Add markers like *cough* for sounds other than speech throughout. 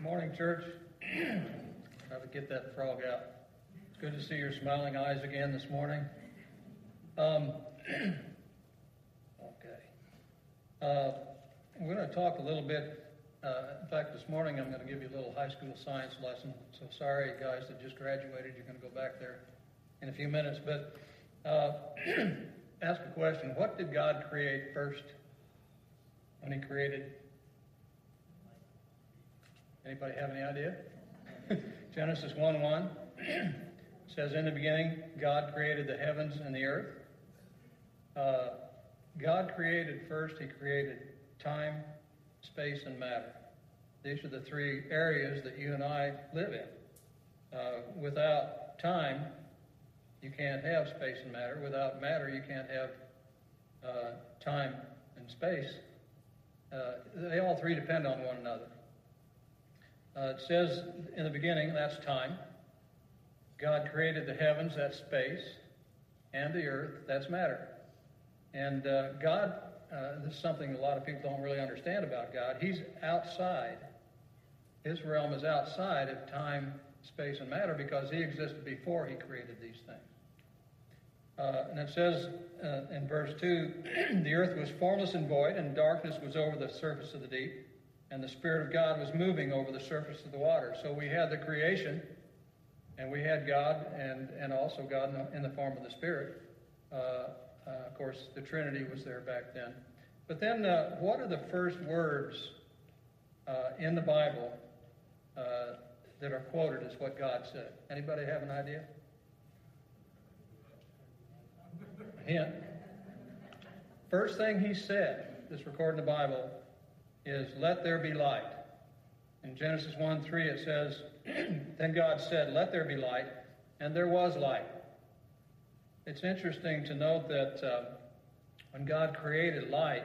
Morning, church. *clears throat* Try to get that frog out. It's good to see your smiling eyes again this morning. Um, *clears throat* okay. Uh, we're going to talk a little bit. Uh, in fact, this morning I'm going to give you a little high school science lesson. So sorry, guys that just graduated. You're going to go back there in a few minutes. But uh, *clears throat* ask a question What did God create first when He created Anybody have any idea? *laughs* Genesis 1 1 *clears throat* says, In the beginning, God created the heavens and the earth. Uh, God created first, He created time, space, and matter. These are the three areas that you and I live in. Uh, without time, you can't have space and matter. Without matter, you can't have uh, time and space. Uh, they all three depend on one another. Uh, it says in the beginning, that's time. God created the heavens, that's space, and the earth, that's matter. And uh, God, uh, this is something a lot of people don't really understand about God. He's outside. His realm is outside of time, space, and matter because He existed before He created these things. Uh, and it says uh, in verse 2 *clears throat* the earth was formless and void, and darkness was over the surface of the deep and the Spirit of God was moving over the surface of the water. So we had the creation, and we had God, and, and also God in the, in the form of the Spirit. Uh, uh, of course, the Trinity was there back then. But then, uh, what are the first words uh, in the Bible uh, that are quoted as what God said? Anybody have an idea? hint. First thing he said, this recorded in the Bible, is let there be light. In Genesis 1 3, it says, *clears throat* Then God said, Let there be light, and there was light. It's interesting to note that uh, when God created light,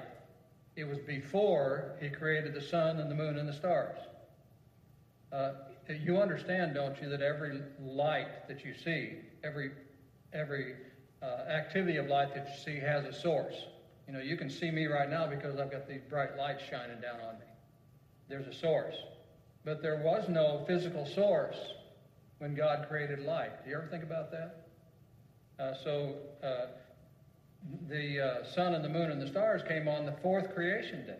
it was before He created the sun and the moon and the stars. Uh, you understand, don't you, that every light that you see, every every uh, activity of light that you see has a source. You know, you can see me right now because I've got these bright lights shining down on me. There's a source. But there was no physical source when God created light. Do you ever think about that? Uh, so uh, the uh, sun and the moon and the stars came on the fourth creation day.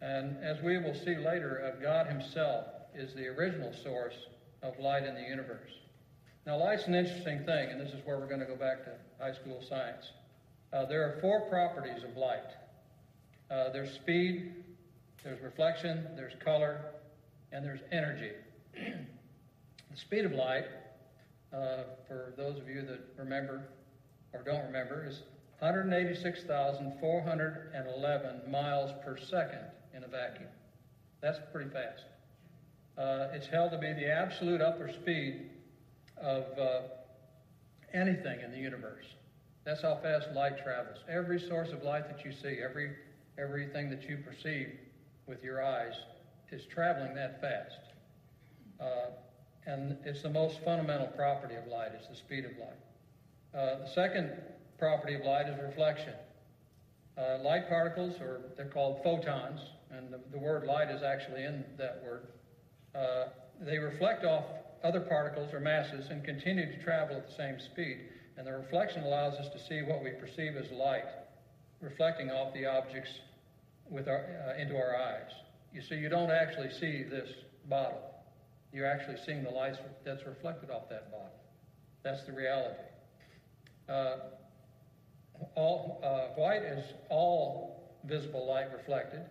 And as we will see later, uh, God Himself is the original source of light in the universe. Now, light's an interesting thing, and this is where we're going to go back to high school science. Uh, there are four properties of light uh, there's speed, there's reflection, there's color, and there's energy. *clears throat* the speed of light, uh, for those of you that remember or don't remember, is 186,411 miles per second in a vacuum. That's pretty fast. Uh, it's held to be the absolute upper speed of uh, anything in the universe. That's how fast light travels. Every source of light that you see, every everything that you perceive with your eyes, is traveling that fast. Uh, and it's the most fundamental property of light. It's the speed of light. Uh, the second property of light is reflection. Uh, light particles, or they're called photons, and the, the word light is actually in that word. Uh, they reflect off other particles or masses and continue to travel at the same speed. And the reflection allows us to see what we perceive as light, reflecting off the objects with our, uh, into our eyes. You see, you don't actually see this bottle. You're actually seeing the light that's reflected off that bottle. That's the reality. Uh, all, uh, white is all visible light reflected,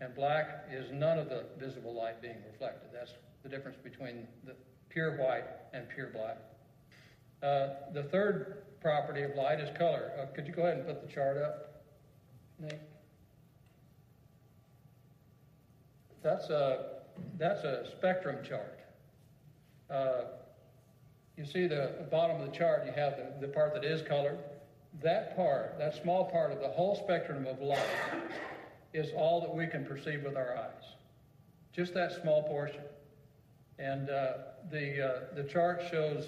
and black is none of the visible light being reflected. That's the difference between the pure white and pure black. Uh, the third property of light is color. Uh, could you go ahead and put the chart up, Nick? That's a, that's a spectrum chart. Uh, you see the bottom of the chart, you have the, the part that is colored. That part, that small part of the whole spectrum of light, is all that we can perceive with our eyes. Just that small portion. And uh, the, uh, the chart shows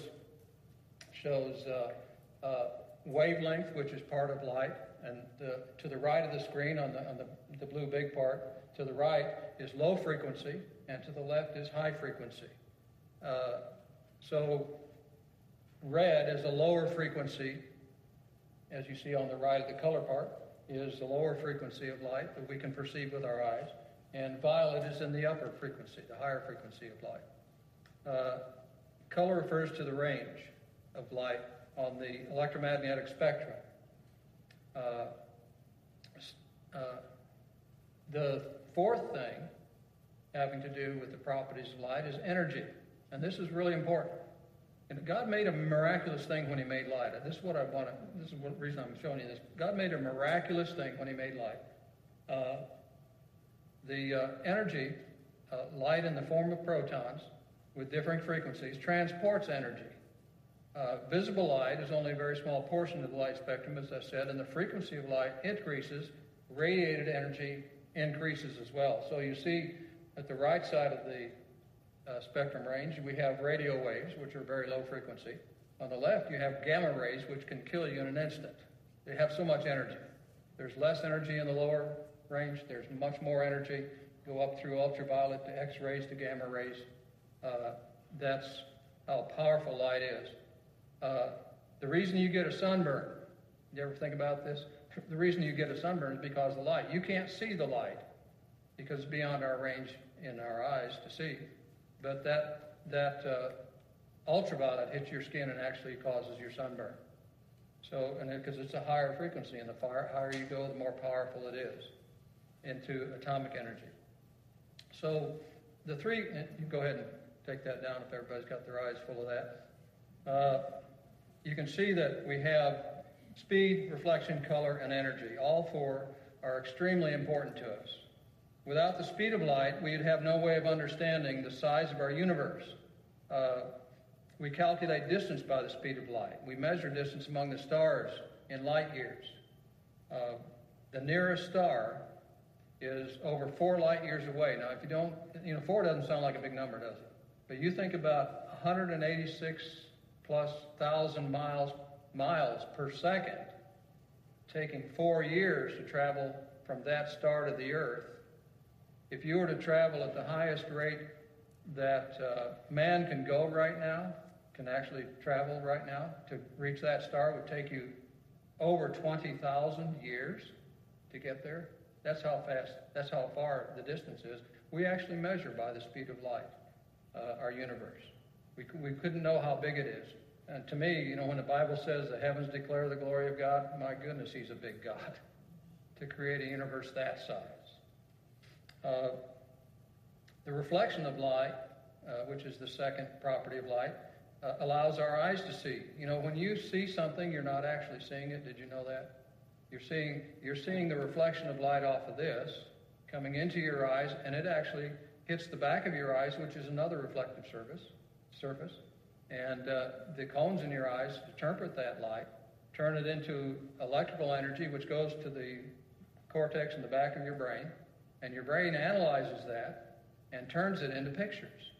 shows uh, uh, wavelength, which is part of light, and the, to the right of the screen on the, on the, the blue big part to the right is low frequency, and to the left is high frequency. Uh, so red is a lower frequency, as you see on the right of the color part, is the lower frequency of light that we can perceive with our eyes, and violet is in the upper frequency, the higher frequency of light. Uh, color refers to the range of light on the electromagnetic spectrum. Uh, uh, the fourth thing having to do with the properties of light is energy. And this is really important. And God made a miraculous thing when He made light. This is what I want to, this is the reason I'm showing you this. God made a miraculous thing when He made light. Uh, the uh, energy, uh, light in the form of protons with differing frequencies, transports energy. Uh, visible light is only a very small portion of the light spectrum, as I said, and the frequency of light increases, radiated energy increases as well. So you see at the right side of the uh, spectrum range, we have radio waves, which are very low frequency. On the left, you have gamma rays, which can kill you in an instant. They have so much energy. There's less energy in the lower range, there's much more energy. Go up through ultraviolet to X rays to gamma rays. Uh, that's how powerful light is. Uh, the reason you get a sunburn, you ever think about this? The reason you get a sunburn is because of the light. You can't see the light because it's beyond our range in our eyes to see. But that, that uh, ultraviolet hits your skin and actually causes your sunburn. So, and because it, it's a higher frequency, and the far, higher you go, the more powerful it is into atomic energy. So, the three, you go ahead and take that down if everybody's got their eyes full of that. Uh, you can see that we have speed, reflection, color, and energy. All four are extremely important to us. Without the speed of light, we'd have no way of understanding the size of our universe. Uh, we calculate distance by the speed of light. We measure distance among the stars in light years. Uh, the nearest star is over four light years away. Now, if you don't, you know, four doesn't sound like a big number, does it? But you think about 186 plus thousand miles miles per second, taking four years to travel from that star to the Earth if you were to travel at the highest rate that uh, man can go right now, can actually travel right now to reach that star, would take you over 20,000 years to get there. That's how fast, that's how far the distance is. We actually measure by the speed of light uh, our universe. We, we couldn't know how big it is. And to me, you know, when the Bible says the heavens declare the glory of God, my goodness, He's a big God *laughs* to create a universe that size. Uh, the reflection of light, uh, which is the second property of light, uh, allows our eyes to see. You know, when you see something, you're not actually seeing it. Did you know that? You're seeing, you're seeing the reflection of light off of this coming into your eyes, and it actually hits the back of your eyes, which is another reflective surface. Surface. And uh, the cones in your eyes interpret that light, turn it into electrical energy, which goes to the cortex in the back of your brain and your brain analyzes that and turns it into pictures.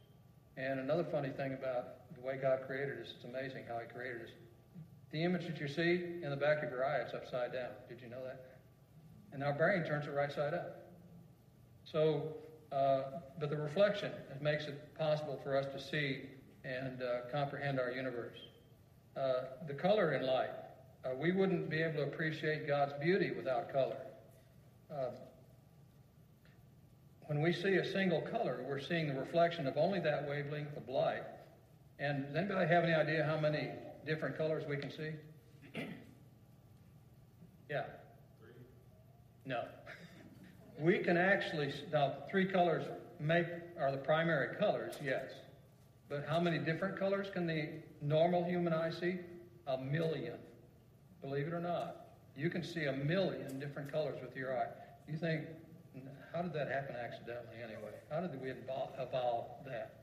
And another funny thing about the way God created us, it's amazing how He created us. The image that you see in the back of your eye, it's upside down. Did you know that? And our brain turns it right side up. So, uh, but the reflection makes it possible for us to see and uh, comprehend our universe. Uh, the color in light, uh, we wouldn't be able to appreciate God's beauty without color. Uh, when we see a single color, we're seeing the reflection of only that wavelength of light. And does anybody have any idea how many different colors we can see? *clears throat* yeah. Three. No. *laughs* We can actually, now three colors make are the primary colors, yes. But how many different colors can the normal human eye see? A million. Believe it or not. You can see a million different colors with your eye. You think how did that happen accidentally anyway? How did we evolve that?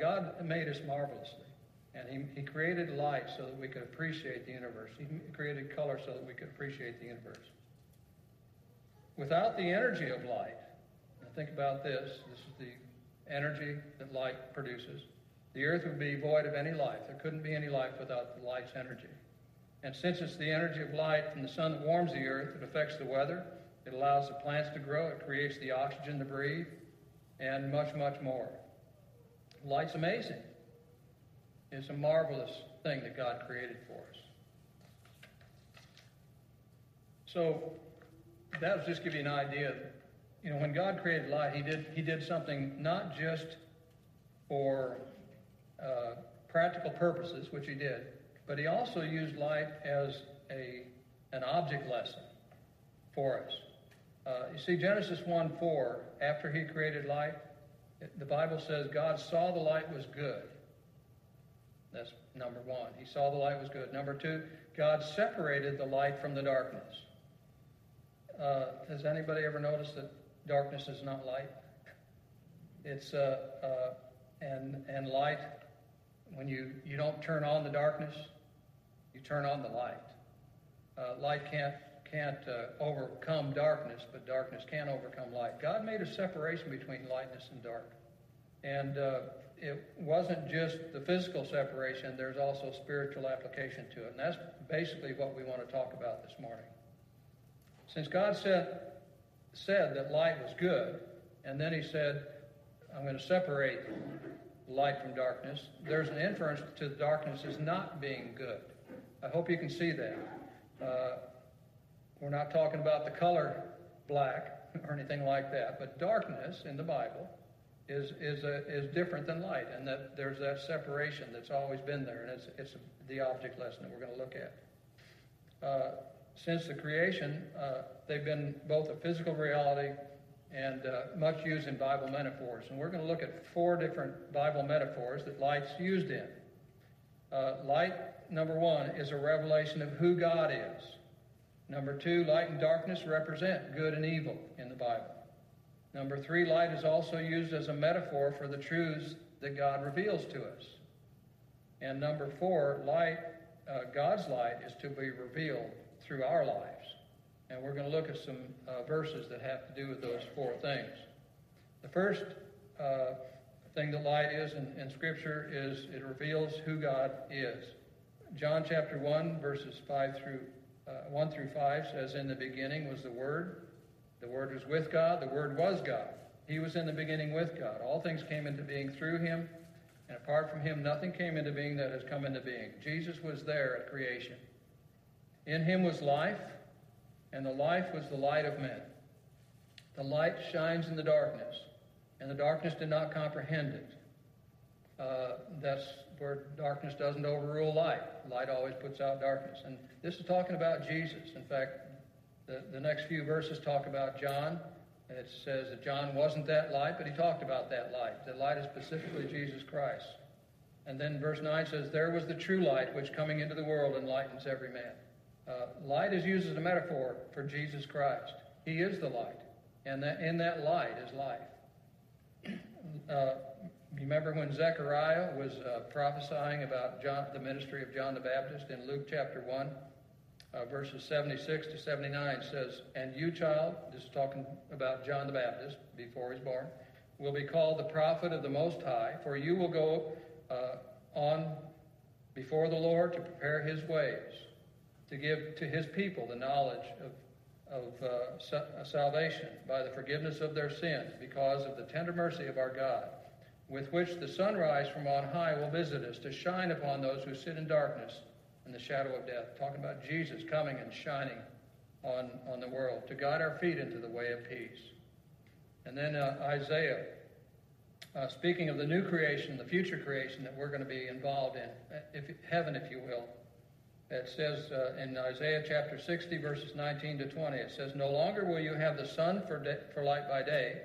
God made us marvelously. And he, he created light so that we could appreciate the universe. He created color so that we could appreciate the universe. Without the energy of light, now think about this. This is the energy that light produces. The earth would be void of any life. There couldn't be any life without the light's energy. And since it's the energy of light from the sun that warms the earth, it affects the weather, It allows the plants to grow. It creates the oxygen to breathe, and much, much more. Light's amazing. It's a marvelous thing that God created for us. So that was just give you an idea. You know, when God created light, He did He did something not just for uh, practical purposes, which He did, but He also used light as a an object lesson for us. Uh, you see, Genesis 1 4, after He created light, the Bible says God saw the light was good. That's number one. He saw the light was good. Number two, God separated the light from the darkness. Uh, has anybody ever noticed that darkness is not light? It's uh, uh, and and light. When you you don't turn on the darkness, you turn on the light. Uh, light can't can't uh, overcome darkness, but darkness can overcome light. God made a separation between lightness and dark, and uh, it wasn't just the physical separation. There's also spiritual application to it, and that's basically what we want to talk about this morning. Since God said, said that light was good, and then he said, I'm going to separate light from darkness, there's an inference to the darkness as not being good. I hope you can see that. Uh, we're not talking about the color black *laughs* or anything like that, but darkness in the Bible is is a, is different than light, and that there's that separation that's always been there, and it's it's the object lesson that we're going to look at. Uh, since the creation, uh, they've been both a physical reality and uh, much used in Bible metaphors. And we're going to look at four different Bible metaphors that light's used in. Uh, light, number one, is a revelation of who God is. Number two, light and darkness represent good and evil in the Bible. Number three, light is also used as a metaphor for the truths that God reveals to us. And number four, light, uh, God's light is to be revealed through our lives. And we're going to look at some uh, verses that have to do with those four things. The first uh, thing that light is in, in Scripture is it reveals who God is. John chapter 1, verses 5 through uh, 1 through 5 says, In the beginning was the Word. The Word was with God. The Word was God. He was in the beginning with God. All things came into being through Him. And apart from Him, nothing came into being that has come into being. Jesus was there at creation. In him was life, and the life was the light of men. The light shines in the darkness, and the darkness did not comprehend it. Uh, that's where darkness doesn't overrule light. Light always puts out darkness. And this is talking about Jesus. In fact, the, the next few verses talk about John. It says that John wasn't that light, but he talked about that light. The light is specifically Jesus Christ. And then verse 9 says, There was the true light which coming into the world enlightens every man. Uh, light is used as a metaphor for Jesus Christ. He is the light, and that, in that light is life. *clears throat* Uh, remember when Zechariah was uh, prophesying about John, the ministry of John the Baptist in Luke chapter 1, uh, verses 76 to 79 says, And you, child, this is talking about John the Baptist before he's born, will be called the prophet of the Most High, for you will go uh, on before the Lord to prepare his ways to give to his people the knowledge of, of uh, uh, salvation by the forgiveness of their sins because of the tender mercy of our God, with which the sunrise from on high will visit us to shine upon those who sit in darkness and the shadow of death. Talking about Jesus coming and shining on, on the world to guide our feet into the way of peace. And then uh, Isaiah, uh, speaking of the new creation, the future creation that we're going to be involved in, if, heaven, if you will. It says uh, in Isaiah chapter 60, verses 19 to 20, it says, No longer will you have the sun for, de- for light by day,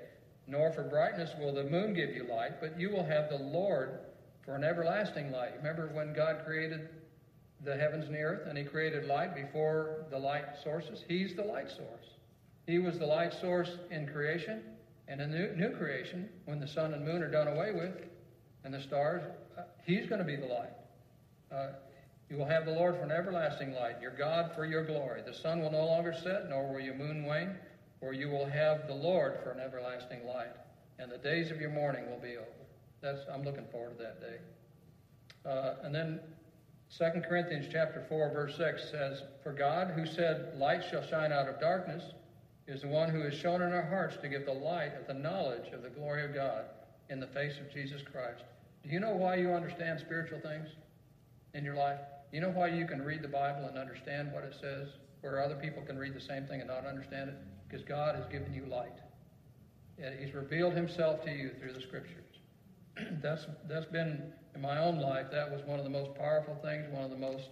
nor for brightness will the moon give you light, but you will have the Lord for an everlasting light. Remember when God created the heavens and the earth and he created light before the light sources? He's the light source. He was the light source in creation, and in the new, new creation, when the sun and moon are done away with, and the stars, uh, he's going to be the light. Uh, you will have the Lord for an everlasting light, your God for your glory. The sun will no longer set, nor will your moon wane, for you will have the Lord for an everlasting light, and the days of your mourning will be over. That's, I'm looking forward to that day. Uh, and then 2 Corinthians chapter 4, verse 6 says, For God, who said, Light shall shine out of darkness, is the one who has shown in our hearts to give the light of the knowledge of the glory of God in the face of Jesus Christ. Do you know why you understand spiritual things in your life? You know why you can read the Bible and understand what it says, where other people can read the same thing and not understand it? Because God has given you light. He's revealed himself to you through the scriptures. *clears throat* that's, that's been, in my own life, that was one of the most powerful things, one of the most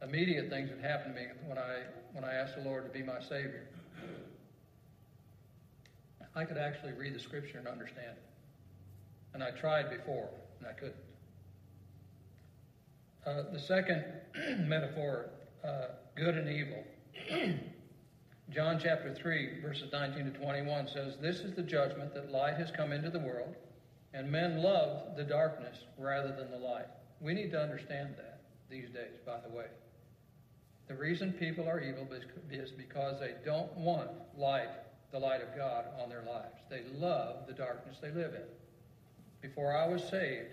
immediate things that happened to me when I, when I asked the Lord to be my Savior. I could actually read the scripture and understand it. And I tried before, and I couldn't. Uh, the second *clears throat* metaphor, uh, good and evil. *clears throat* John chapter 3, verses 19 to 21 says, This is the judgment that light has come into the world, and men love the darkness rather than the light. We need to understand that these days, by the way. The reason people are evil is because they don't want light, the light of God, on their lives. They love the darkness they live in. Before I was saved,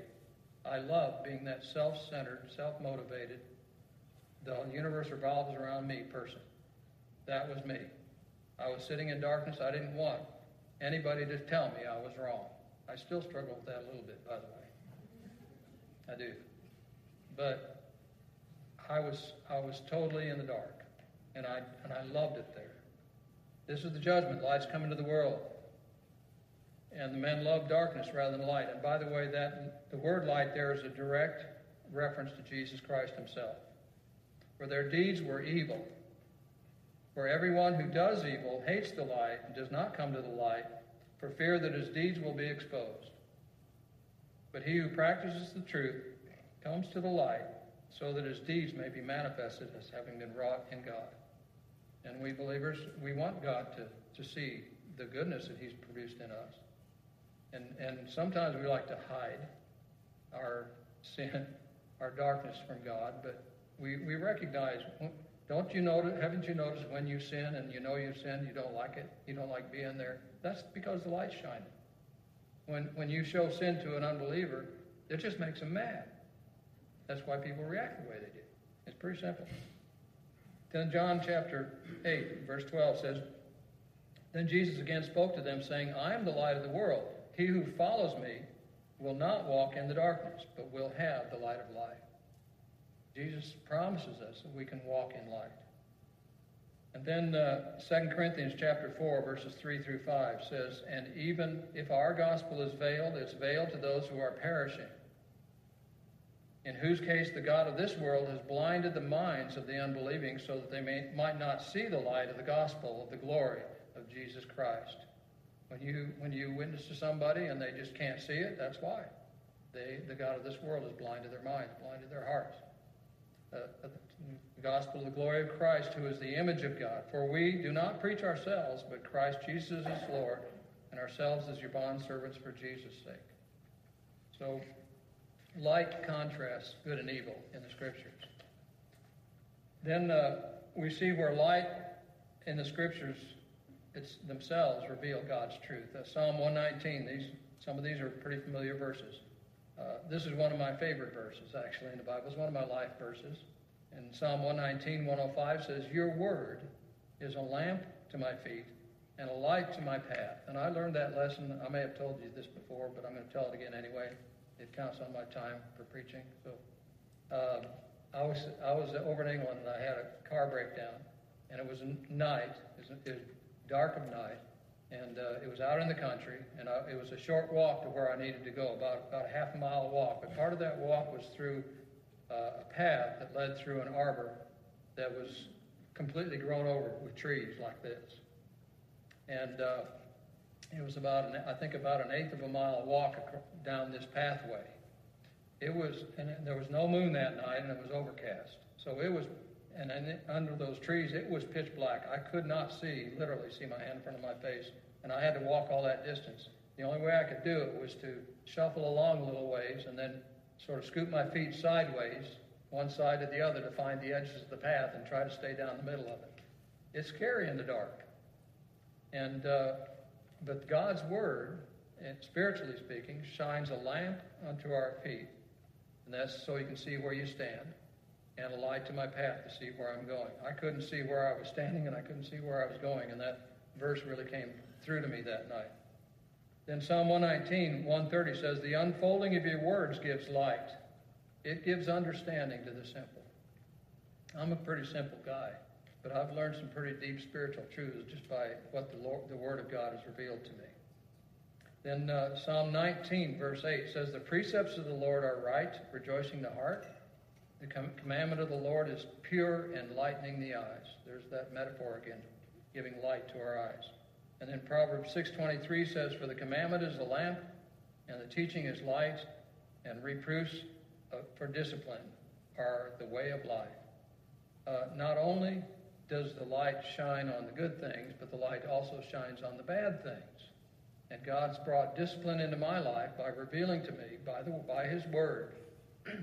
I loved being that self centered, self motivated, the universe revolves around me person. That was me. I was sitting in darkness. I didn't want anybody to tell me I was wrong. I still struggle with that a little bit, by the way. I do. But I was I was totally in the dark, and I and I loved it there. This is the judgment. Light's coming to the world, and the men love darkness rather than light. And by the way, that the word light there is a direct reference to Jesus Christ Himself. For their deeds were evil for everyone who does evil hates the light and does not come to the light for fear that his deeds will be exposed. But he who practices the truth comes to the light so that his deeds may be manifested as having been wrought in God. And we believers, we want God to, to see the goodness that he's produced in us. And, and sometimes we like to hide our sin, our darkness from God, but we, we recognize don't you notice, haven't you noticed when you sin and you know you've sinned, you don't like it, you don't like being there? That's because the light's shining. When, when you show sin to an unbeliever, it just makes them mad. That's why people react the way they do. It's pretty simple. Then John chapter 8, verse 12 says, Then Jesus again spoke to them, saying, I am the light of the world. He who follows me will not walk in the darkness, but will have the light of life. Jesus promises us that we can walk in light. And then uh, 2 Corinthians chapter 4, verses 3 through 5 says, And even if our gospel is veiled, it's veiled to those who are perishing, in whose case the God of this world has blinded the minds of the unbelieving so that they may, might not see the light of the gospel of the glory of Jesus Christ. When you, when you witness to somebody and they just can't see it, that's why. They, the God of this world has blinded their minds, blinded their hearts uh, the gospel of the glory of Christ, who is the image of God. For we do not preach ourselves, but Christ Jesus is Lord, and ourselves as your bondservants for Jesus' sake. So, light contrasts good and evil in the Scriptures. Then uh, we see where light in the Scriptures it's themselves reveal God's truth. Uh, Psalm 119, these, some of these are pretty familiar verses. Uh, this is one of my favorite verses, actually, in the Bible. It's one of my life verses. And Psalm 119, 105 says, Your word is a lamp to my feet and a light to my path. And I learned that lesson. I may have told you this before, but I'm going to tell it again anyway. It counts on my time for preaching. So um, I was I was over in England and I had a car breakdown, and it was night. It was, it was dark of night, and uh, it was out in the country, and I, it was a short walk to where I needed to go, about about a half a mile walk. But part of that walk was through uh, a path that led through an arbor that was completely grown over with trees like this, and uh, it was about an, I think about an eighth of a mile walk down this pathway. It was, and there was no moon that night, and it was overcast, so it was and then under those trees, it was pitch black. I could not see, literally see my hand in front of my face, and I had to walk all that distance. The only way I could do it was to shuffle along a little ways and then sort of scoop my feet sideways, one side to the other, to find the edges of the path and try to stay down the middle of it. It's scary in the dark. And uh, but God's word, and spiritually speaking, shines a lamp unto our feet, and that's so you can see where you stand and a light to my path to see where I'm going. I couldn't see where I was standing and I couldn't see where I was going, and that verse really came through to me that night. Then Psalm 119, 130 says, The unfolding of your words gives light. It gives understanding to the simple. I'm a pretty simple guy, but I've learned some pretty deep spiritual truths just by what the, Lord, the Word of God has revealed to me. Then uh, Psalm 19, verse 8 says, The precepts of the Lord are right, rejoicing the heart. The com- commandment of the Lord is pure, enlightening the eyes. There's that metaphor again, giving light to our eyes. And then Proverbs 6.23 says, For the commandment is a lamp, and the teaching is light, and reproofs uh, for discipline are the way of life. Uh, not only does the light shine on the good things, but the light also shines on the bad things. And God's brought discipline into my life by revealing to me, by, the, by His Word,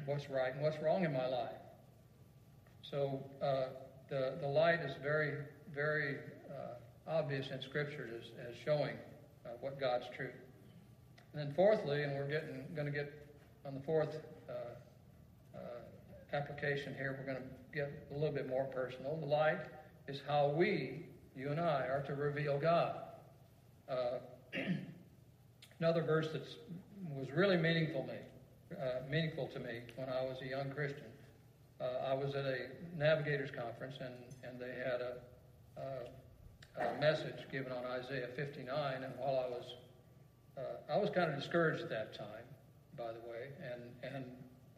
what's right and what's wrong in my life. So uh, the, the light is very, very uh, obvious in Scripture as, as showing uh, what God's truth. And then fourthly, and we're getting going to get on the fourth uh, uh, application here, we're going to get a little bit more personal. The light is how we, you and I, are to reveal God. Uh, *clears throat* another verse that was really meaningful to me, uh, meaningful to me when I was a young Christian. Uh, I was at a navigators conference and, and they had a, a, a, message given on Isaiah 59. And while I was uh, I was kind of discouraged at that time, by the way, and and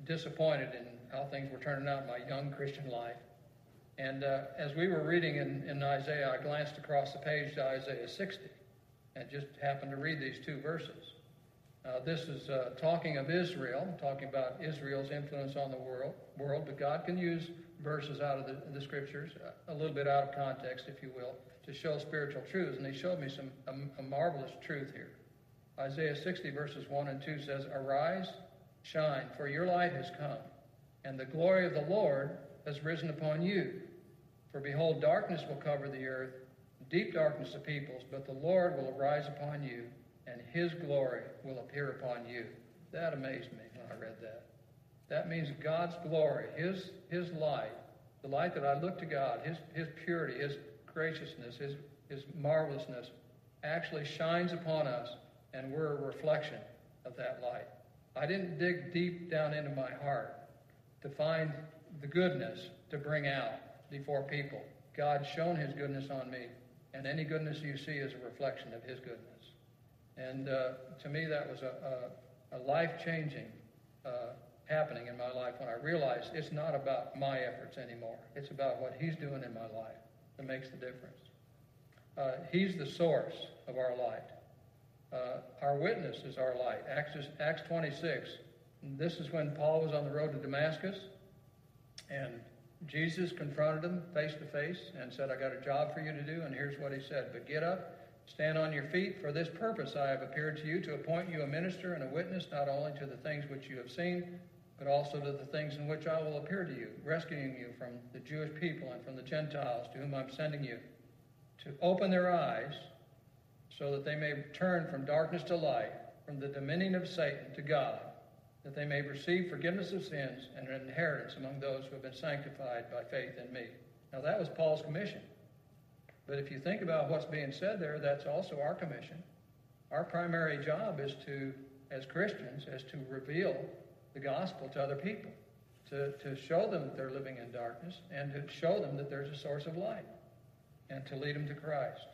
disappointed in how things were turning out in my young Christian life. And uh, as we were reading in, in Isaiah, I glanced across the page to Isaiah 60 and just happened to read these two verses. Uh, this is uh, talking of Israel, talking about Israel's influence on the world, world, but God can use verses out of the, the scriptures, uh, a little bit out of context, if you will, to show spiritual truths. And He showed me some a, a marvelous truth here. Isaiah 60, verses 1 and 2 says, Arise, shine, for your light has come, and the glory of the Lord has risen upon you. For behold, darkness will cover the earth, deep darkness of peoples, but the Lord will arise upon you, and his glory will appear upon you. That amazed me when I read that. That means God's glory, his, his light, the light that I look to God, his, his purity, his graciousness, his, his marvelousness, actually shines upon us, and we're a reflection of that light. I didn't dig deep down into my heart to find the goodness to bring out before people. God's shown his goodness on me, and any goodness you see is a reflection of his goodness. And uh, to me, that was a, a, a life changing uh, happening in my life when I realized it's not about my efforts anymore. It's about what he's doing in my life that makes the difference. Uh, he's the source of our light. Uh, our witness is our light. Acts, Acts 26. This is when Paul was on the road to Damascus, and Jesus confronted him face to face and said, I got a job for you to do, and here's what he said. But get up, stand on your feet. For this purpose I have appeared to you, to appoint you a minister and a witness, not only to the things which you have seen, but also to the things in which I will appear to you, rescuing you from the Jewish people and from the Gentiles to whom I'm sending you, to open their eyes so that they may turn from darkness to light, from the dominion of Satan to God, that they may receive forgiveness of sins and an inheritance among those who have been sanctified by faith in me. Now, that was Paul's commission. But if you think about what's being said there, that's also our commission. Our primary job is to, as Christians, is to reveal the gospel to other people, to, to show them that they're living in darkness, and to show them that there's a source of light, and to lead them to Christ.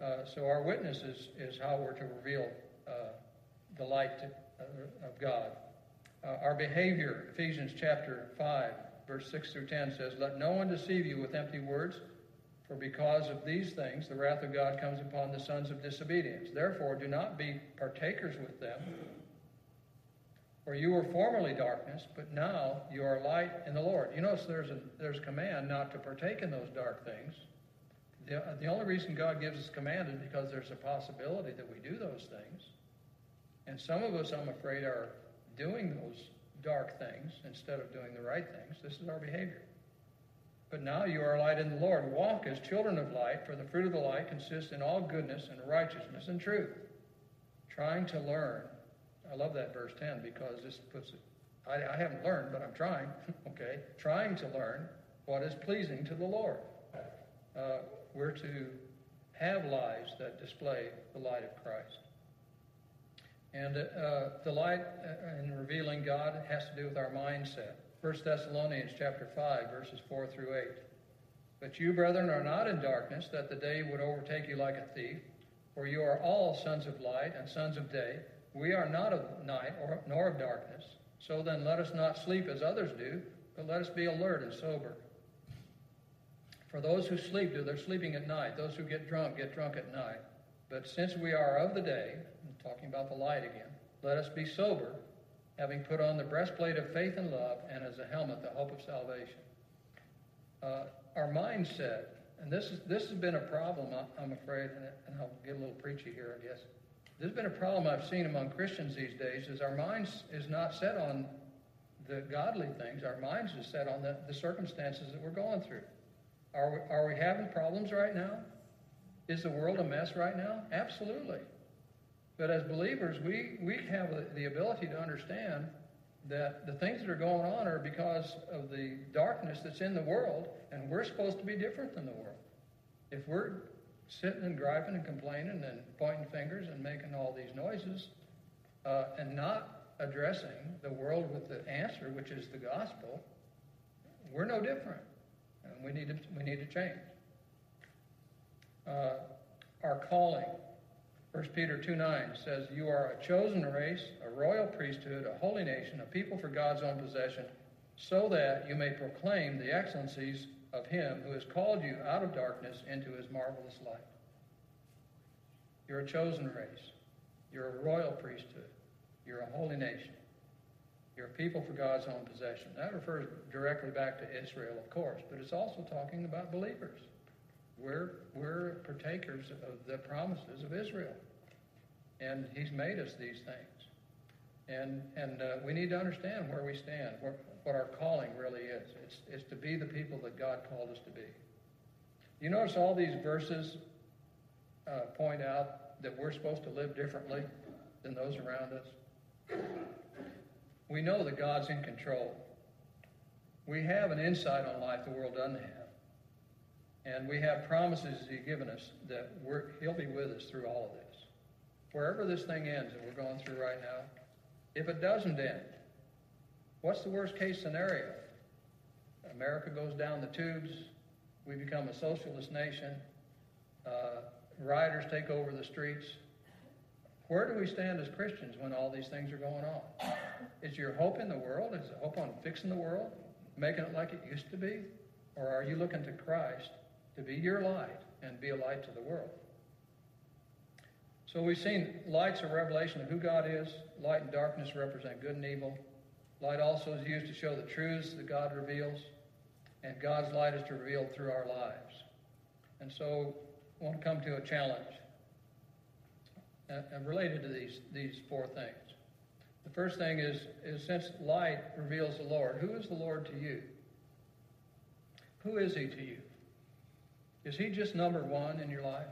Uh, so our witness is, is how we're to reveal uh, the light to, uh, of God. Uh, our behavior, Ephesians chapter 5, verse 6 through 10 says, Let no one deceive you with empty words, for because of these things the wrath of God comes upon the sons of disobedience. Therefore, do not be partakers with them. For you were formerly darkness, but now you are light in the Lord. You notice there's a, there's a command not to partake in those dark things. The, the only reason God gives us command is because there's a possibility that we do those things. And some of us, I'm afraid, are doing those dark things instead of doing the right things. This is our behavior. But now you are light in the Lord. Walk as children of light, for the fruit of the light consists in all goodness and righteousness and truth. Trying to learn. I love that verse 10 because this puts it, I, I haven't learned, but I'm trying, *laughs* okay? Trying to learn what is pleasing to the Lord. Uh, we're to have lives that display the light of Christ. And uh, the light uh, in revealing God has to do with our mindset. 1 Thessalonians chapter 5, verses 4 through 8. But you, brethren, are not in darkness, that the day would overtake you like a thief. For you are all sons of light and sons of day. We are not of night or, nor of darkness. So then let us not sleep as others do, but let us be alert and sober. For those who sleep do their sleeping at night. Those who get drunk get drunk at night. But since we are of the day, I'm talking about the light again, let us be sober, having put on the breastplate of faith and love, and as a helmet the hope of salvation. Uh, our mindset, and this is this has been a problem, I'm afraid, and I'll get a little preachy here, I guess. This has been a problem I've seen among Christians these days. Is our minds is not set on the godly things. Our minds is set on the, the circumstances that we're going through. Are we, are we having problems right now? Is the world a mess right now? Absolutely. But as believers, we, we have the ability to understand that the things that are going on are because of the darkness that's in the world, and we're supposed to be different than the world. If we're sitting and griping and complaining and pointing fingers and making all these noises uh, and not addressing the world with the answer, which is the gospel, we're no different. And we need to, we need to change. Uh, our calling. 1 Peter 2 9 says, You are a chosen race, a royal priesthood, a holy nation, a people for God's own possession, so that you may proclaim the excellencies of him who has called you out of darkness into his marvelous light. You're a chosen race. You're a royal priesthood. You're a holy nation. You're a people for God's own possession. That refers directly back to Israel, of course, but it's also talking about believers. We're, we're partakers of the promises of Israel. And he's made us these things. And, and uh, we need to understand where we stand, where, what our calling really is. It's, it's to be the people that God called us to be. You notice all these verses uh, point out that we're supposed to live differently than those around us. We know that God's in control. We have an insight on life the world doesn't have. And we have promises He's given us that He'll be with us through all of this. Wherever this thing ends that we're going through right now, if it doesn't end, what's the worst case scenario? America goes down the tubes, we become a socialist nation, uh, rioters take over the streets. Where do we stand as Christians when all these things are going on? Is your hope in the world? Is the hope on fixing the world, making it like it used to be? Or are you looking to Christ to be your light and be a light to the world? So we've seen light's a revelation of who God is. Light and darkness represent good and evil. Light also is used to show the truths that God reveals, and God's light is to reveal through our lives. And so I want to come to a challenge uh, related to these, these four things. The first thing is, is since light reveals the Lord, who is the Lord to you? Who is he to you? Is he just number one in your life?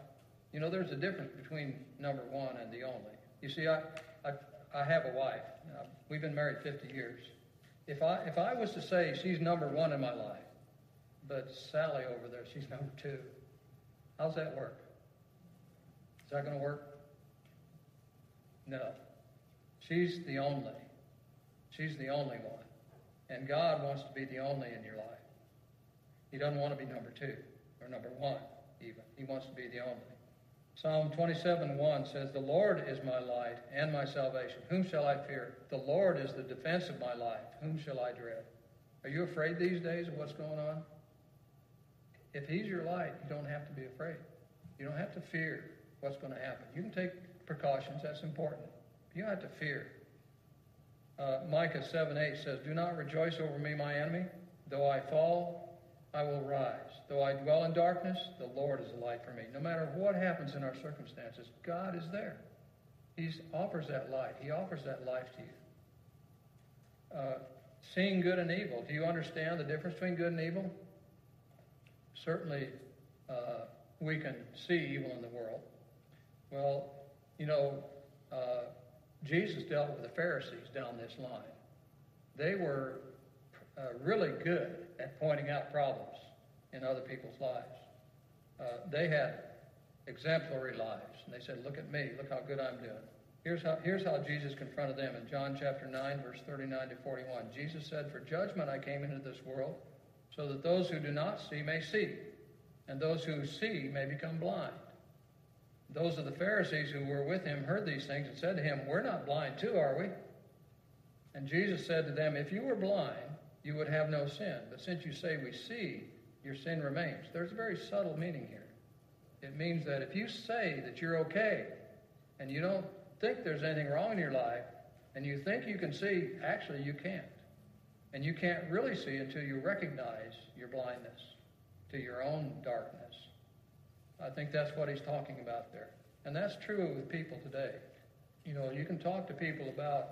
You know, there's a difference between number one and the only. You see, I, I, I have a wife. Uh, we've been married 50 years. If I, if I was to say she's number one in my life, but Sally over there, she's number two, how's that work? Is that going to work? No. She's the only. She's the only one. And God wants to be the only in your life. He doesn't want to be number two or number one, even. He wants to be the only. Psalm 27 1 says, The Lord is my light and my salvation. Whom shall I fear? The Lord is the defense of my life. Whom shall I dread? Are you afraid these days of what's going on? If He's your light, you don't have to be afraid. You don't have to fear what's going to happen. You can take precautions, that's important. You don't have to fear. Uh, Micah 7 8 says, Do not rejoice over me, my enemy. Though I fall, I will rise. Though I dwell in darkness, the Lord is a light for me. No matter what happens in our circumstances, God is there. He offers that light. He offers that life to you. Uh, seeing good and evil. Do you understand the difference between good and evil? Certainly, uh, we can see evil in the world. Well, you know, uh, Jesus dealt with the Pharisees down this line. They were uh, really good at pointing out problems in other people's lives. Uh, they had exemplary lives. And they said, Look at me, look how good I'm doing. Here's how, here's how Jesus confronted them in John chapter 9, verse 39 to 41. Jesus said, For judgment I came into this world, so that those who do not see may see, and those who see may become blind. Those of the Pharisees who were with him heard these things and said to him, We're not blind too, are we? And Jesus said to them, If you were blind, you would have no sin. But since you say we see, your sin remains. There's a very subtle meaning here. It means that if you say that you're okay and you don't think there's anything wrong in your life and you think you can see, actually you can't. And you can't really see until you recognize your blindness to your own darkness. I think that's what he's talking about there. And that's true with people today. You know, you can talk to people about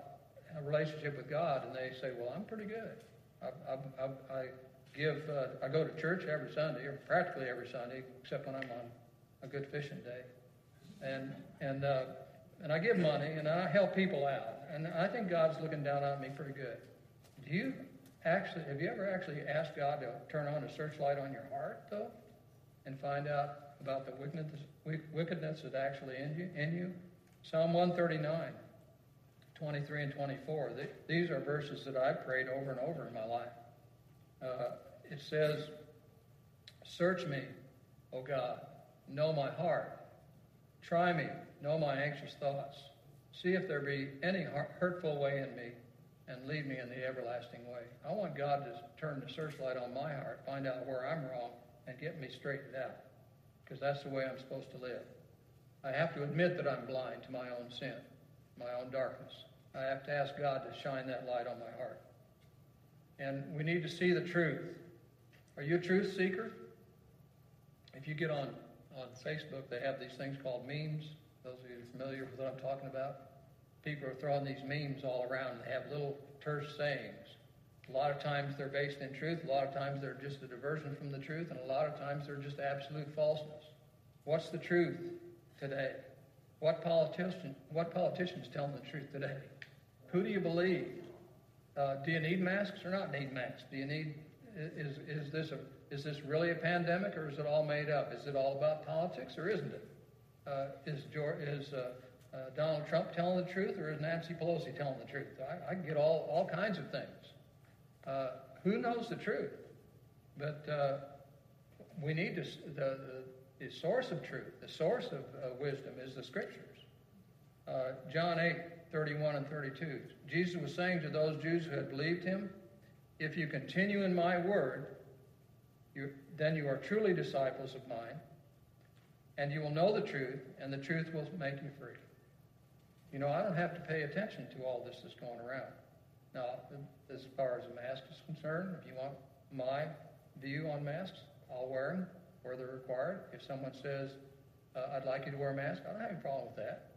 a relationship with God and they say, well, I'm pretty good. I, I, I, give, uh, I go to church every Sunday, or practically every Sunday, except when I'm on a good fishing day. And, and, uh, and I give money and I help people out. And I think God's looking down on me pretty good. Do you actually, have you ever actually asked God to turn on a searchlight on your heart, though, and find out about the wickedness, wickedness that's actually in you, in you? Psalm 139, 23 and 24. These are verses that I've prayed over and over in my life. Uh, it says, Search me, O God, know my heart. Try me, know my anxious thoughts. See if there be any hurtful way in me, and lead me in the everlasting way. I want God to turn the searchlight on my heart, find out where I'm wrong, and get me straightened out. Because that's the way I'm supposed to live. I have to admit that I'm blind to my own sin, my own darkness. I have to ask God to shine that light on my heart. And we need to see the truth. Are you a truth seeker? If you get on, on Facebook, they have these things called memes. Those of you familiar with what I'm talking about, people are throwing these memes all around. They have little terse sayings. A lot of times they're based in truth. A lot of times they're just a diversion from the truth. And a lot of times they're just absolute falseness. What's the truth today? What politician, what politicians telling the truth today? Who do you believe? Uh, do you need masks or not need masks? Do you need is is this a is this really a pandemic or is it all made up? Is it all about politics or isn't it? Uh, is George, is uh, uh, Donald Trump telling the truth or is Nancy Pelosi telling the truth? I, I can get all all kinds of things. Uh, who knows the truth? But uh, we need to the, the, the source of truth, the source of wisdom is the scriptures. John eight 31 and 32. Jesus was saying to those Jews who had believed him, If you continue in my word, you, then you are truly disciples of mine, and you will know the truth, and the truth will make you free. You know, I don't have to pay attention to all this that's going around. Now, as far as a mask is concerned, if you want my view on masks, I'll wear them where they're required. If someone says, uh, I'd like you to wear a mask, I don't have any problem with that.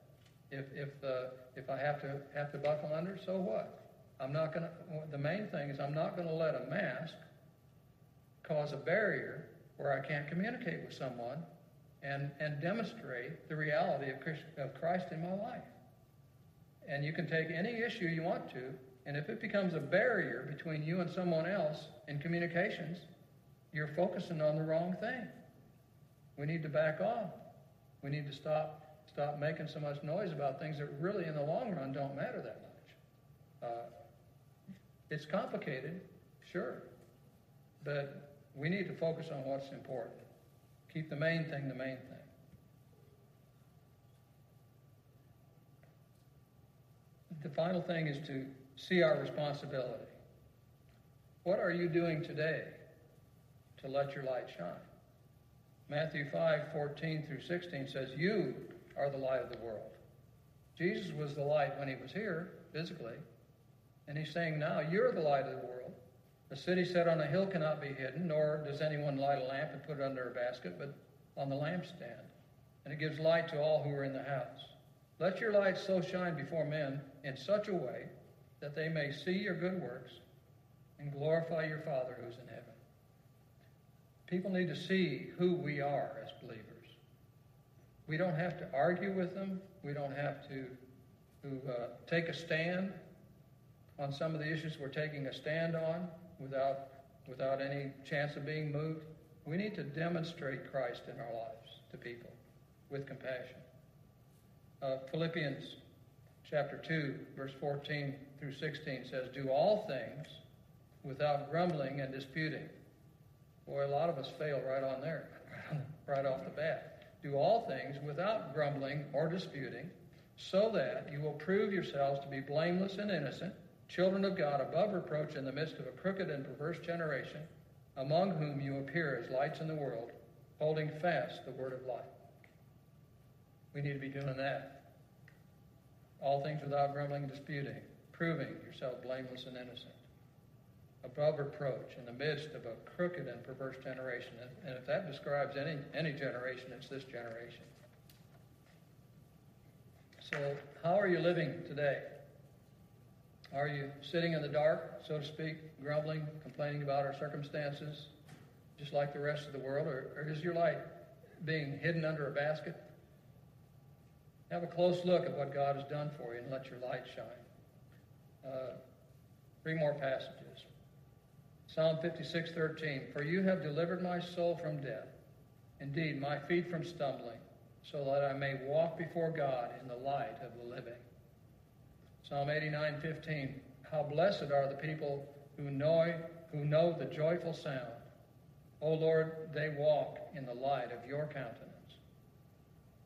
If if uh, if I have to have to buckle under, so what? I'm not going to. The main thing is I'm not going to let a mask cause a barrier where I can't communicate with someone and and demonstrate the reality of Christ, of Christ in my life. And you can take any issue you want to, and if it becomes a barrier between you and someone else in communications, you're focusing on the wrong thing. We need to back off. We need to stop stop making so much noise about things that really, in the long run, don't matter that much. Uh, it's complicated, sure, but we need to focus on what's important. Keep the main thing the main thing. The final thing is to see our responsibility. What are you doing today to let your light shine? Matthew 5 14 through 16 says, You are the light of the world. Jesus was the light when he was here, physically. And he's saying now, you're the light of the world. A city set on a hill cannot be hidden, nor does anyone light a lamp and put it under a basket, but on the lampstand. And it gives light to all who are in the house. Let your light so shine before men in such a way that they may see your good works and glorify your Father who's in heaven. People need to see who we are as believers. We don't have to argue with them. We don't have to, to uh, take a stand on some of the issues we're taking a stand on without, without any chance of being moved. We need to demonstrate Christ in our lives to people. with compassion. Uh, Philippians chapter 2, verse 14 through 16 says, Do all things without grumbling and disputing. Boy, a lot of us fail right on there, *laughs* right off the bat. Do all things without grumbling or disputing, so that you will prove yourselves to be blameless and innocent, children of God above reproach in the midst of a crooked and perverse generation, among whom you appear as lights in the world, holding fast the word of life. We need to be doing that. All things without grumbling and disputing, proving yourself blameless and innocent, above reproach in the midst of a crooked and perverse generation. And if that describes any, any generation, it's this generation. So, how are you living today? Are you sitting in the dark, so to speak, grumbling, complaining about our circumstances, just like the rest of the world? Or, or is your light being hidden under a basket? Have a close look at what God has done for you and let your light shine. Uh, three more passages. Psalm 56:13. For you have delivered my soul from death, indeed my feet from stumbling, so that I may walk before God in the light of the living. Psalm 89:15. How blessed are the people who know who know the joyful sound. O Lord, they walk in the light of your countenance.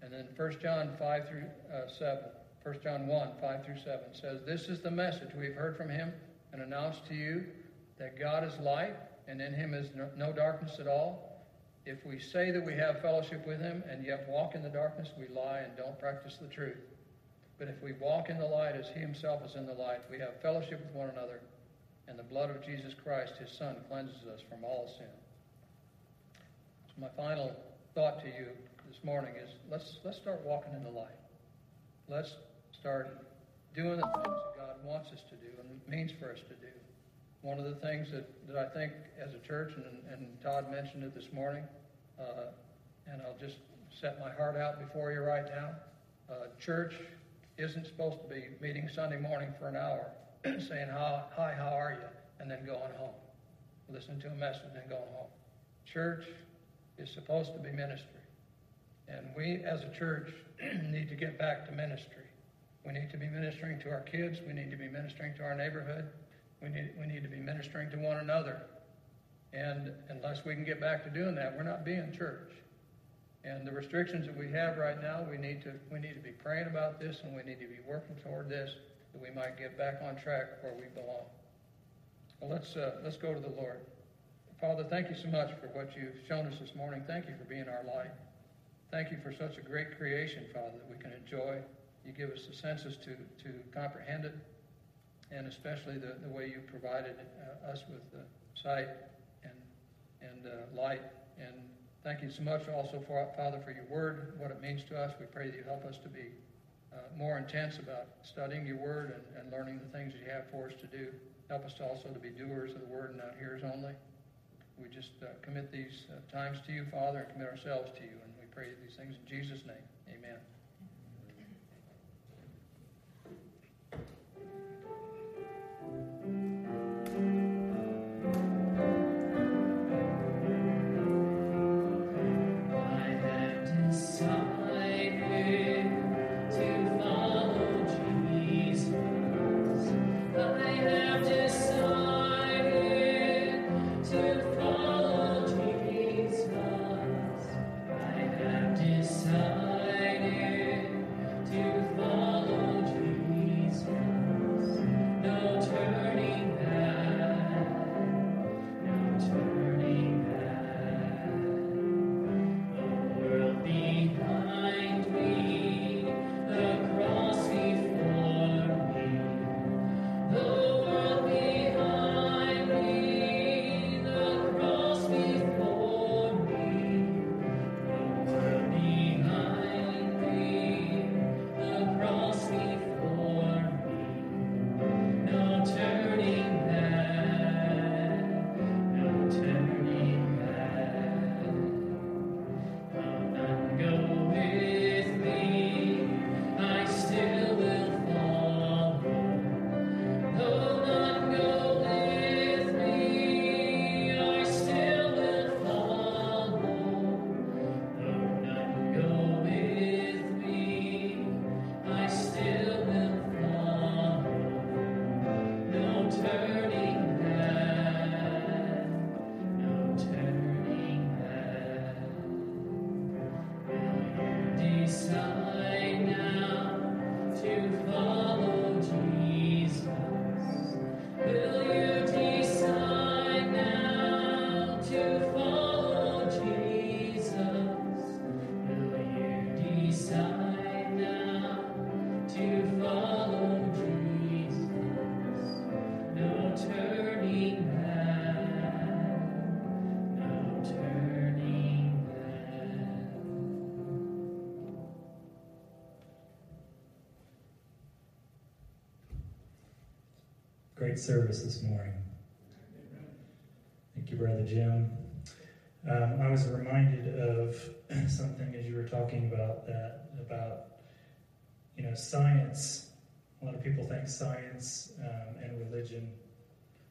And then 1 John 5 through uh, 7, 1 John 1, 5 through 7 says, This is the message we've heard from him and announced to you that God is light and in him is no, darkness at all. If we say that we have fellowship with him and yet walk in the darkness, we lie and don't practice the truth. But if we walk in the light as he himself is in the light, we have fellowship with one another, and the blood of Jesus Christ, his Son, cleanses us from all sin. So my final thought to you this morning is let's let's start walking in the light. Let's start doing the things that God wants us to do and means for us to do. One of the things that, that I think as a church, and, and Todd mentioned it this morning, uh, and I'll just set my heart out before you right now. Uh, church isn't supposed to be meeting Sunday morning for an hour, *clears throat* saying, Hi, how are you? and then going home. Listening to a message and going home. Church is supposed to be ministry. And we as a church *clears throat* need to get back to ministry. We need to be ministering to our kids. We need to be ministering to our neighborhood. We need, we need to be ministering to one another. And unless we can get back to doing that, we're not being church. And the restrictions that we have right now, we need to we need to be praying about this and we need to be working toward this that we might get back on track where we belong. Well, let's uh, let's go to the Lord. Father, thank you so much for what you've shown us this morning. Thank you for being our light. Thank you for such a great creation, Father, that we can enjoy. You give us the senses to, to comprehend it, and especially the, the way you provided uh, us with uh, sight and, and uh, light. And thank you so much also, for, Father, for your word, what it means to us. We pray that you help us to be uh, more intense about studying your word and, and learning the things that you have for us to do. Help us to also to be doers of the word and not hearers only. We just uh, commit these uh, times to you, Father, and commit ourselves to you. And we pray these things in Jesus' name. Service this morning. Thank you, Brother Jim. Um, I was reminded of *clears throat* something as you were talking about that, about, you know, science. A lot of people think science um, and religion,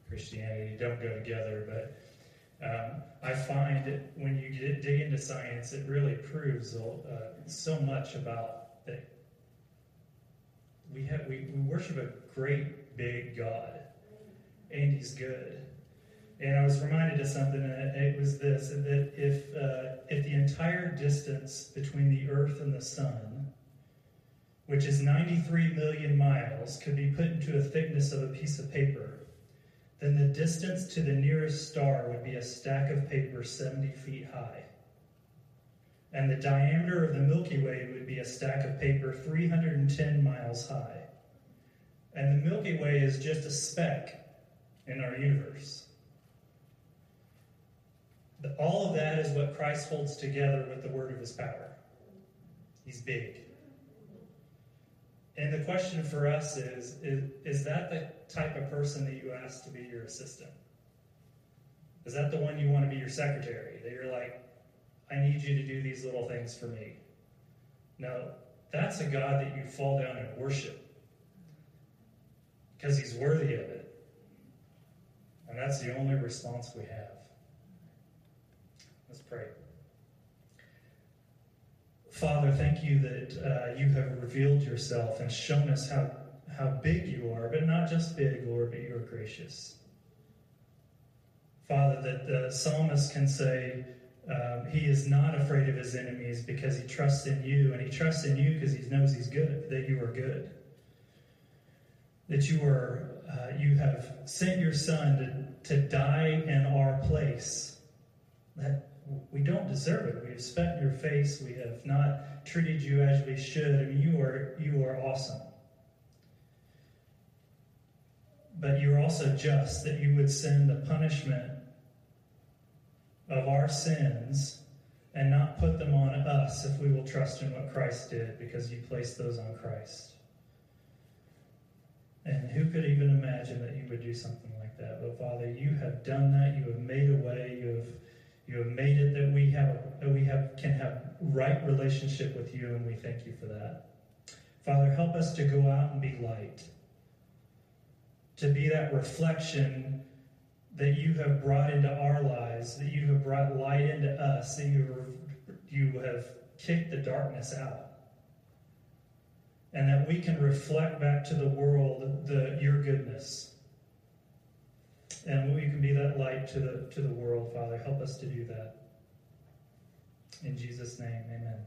Christianity, don't go together, but um, I find that when you get, dig into science, it really proves uh, so much about that we have we, we worship a great big God and he's good. And I was reminded of something, and it was this: that if uh, if the entire distance between the Earth and the Sun, which is 93 million miles, could be put into a thickness of a piece of paper, then the distance to the nearest star would be a stack of paper 70 feet high. And the diameter of the Milky Way would be a stack of paper 310 miles high. And the Milky Way is just a speck in our universe. All of that is what Christ holds together with the word of his power. He's big. And the question for us is, is is that the type of person that you ask to be your assistant? Is that the one you want to be your secretary? That you're like, I need you to do these little things for me. No, that's a God that you fall down and worship because he's worthy of it. And that's the only response we have. Let's pray. Father, thank you that uh, you have revealed yourself and shown us how, how big you are, but not just big, Lord, but you are gracious. Father, that the psalmist can say, um, he is not afraid of his enemies because he trusts in you, and he trusts in you because he knows he's good, that you are good. That you are uh, you have sent your son to, to die in our place. That we don't deserve it. We have spat in your face. We have not treated you as we should. I mean, you are you are awesome. But you're also just that you would send the punishment of our sins and not put them on us if we will trust in what Christ did because you placed those on Christ. And who could even imagine that you would do something like that? But Father, you have done that. You have made a way. You have you have made it that we have that we have can have right relationship with you, and we thank you for that. Father, help us to go out and be light. To be that reflection that you have brought into our lives, that you have brought light into us, that you have, you have kicked the darkness out and that we can reflect back to the world the, your goodness. And we can be that light to the, to the world, Father. Help us to do that. In Jesus' name, amen.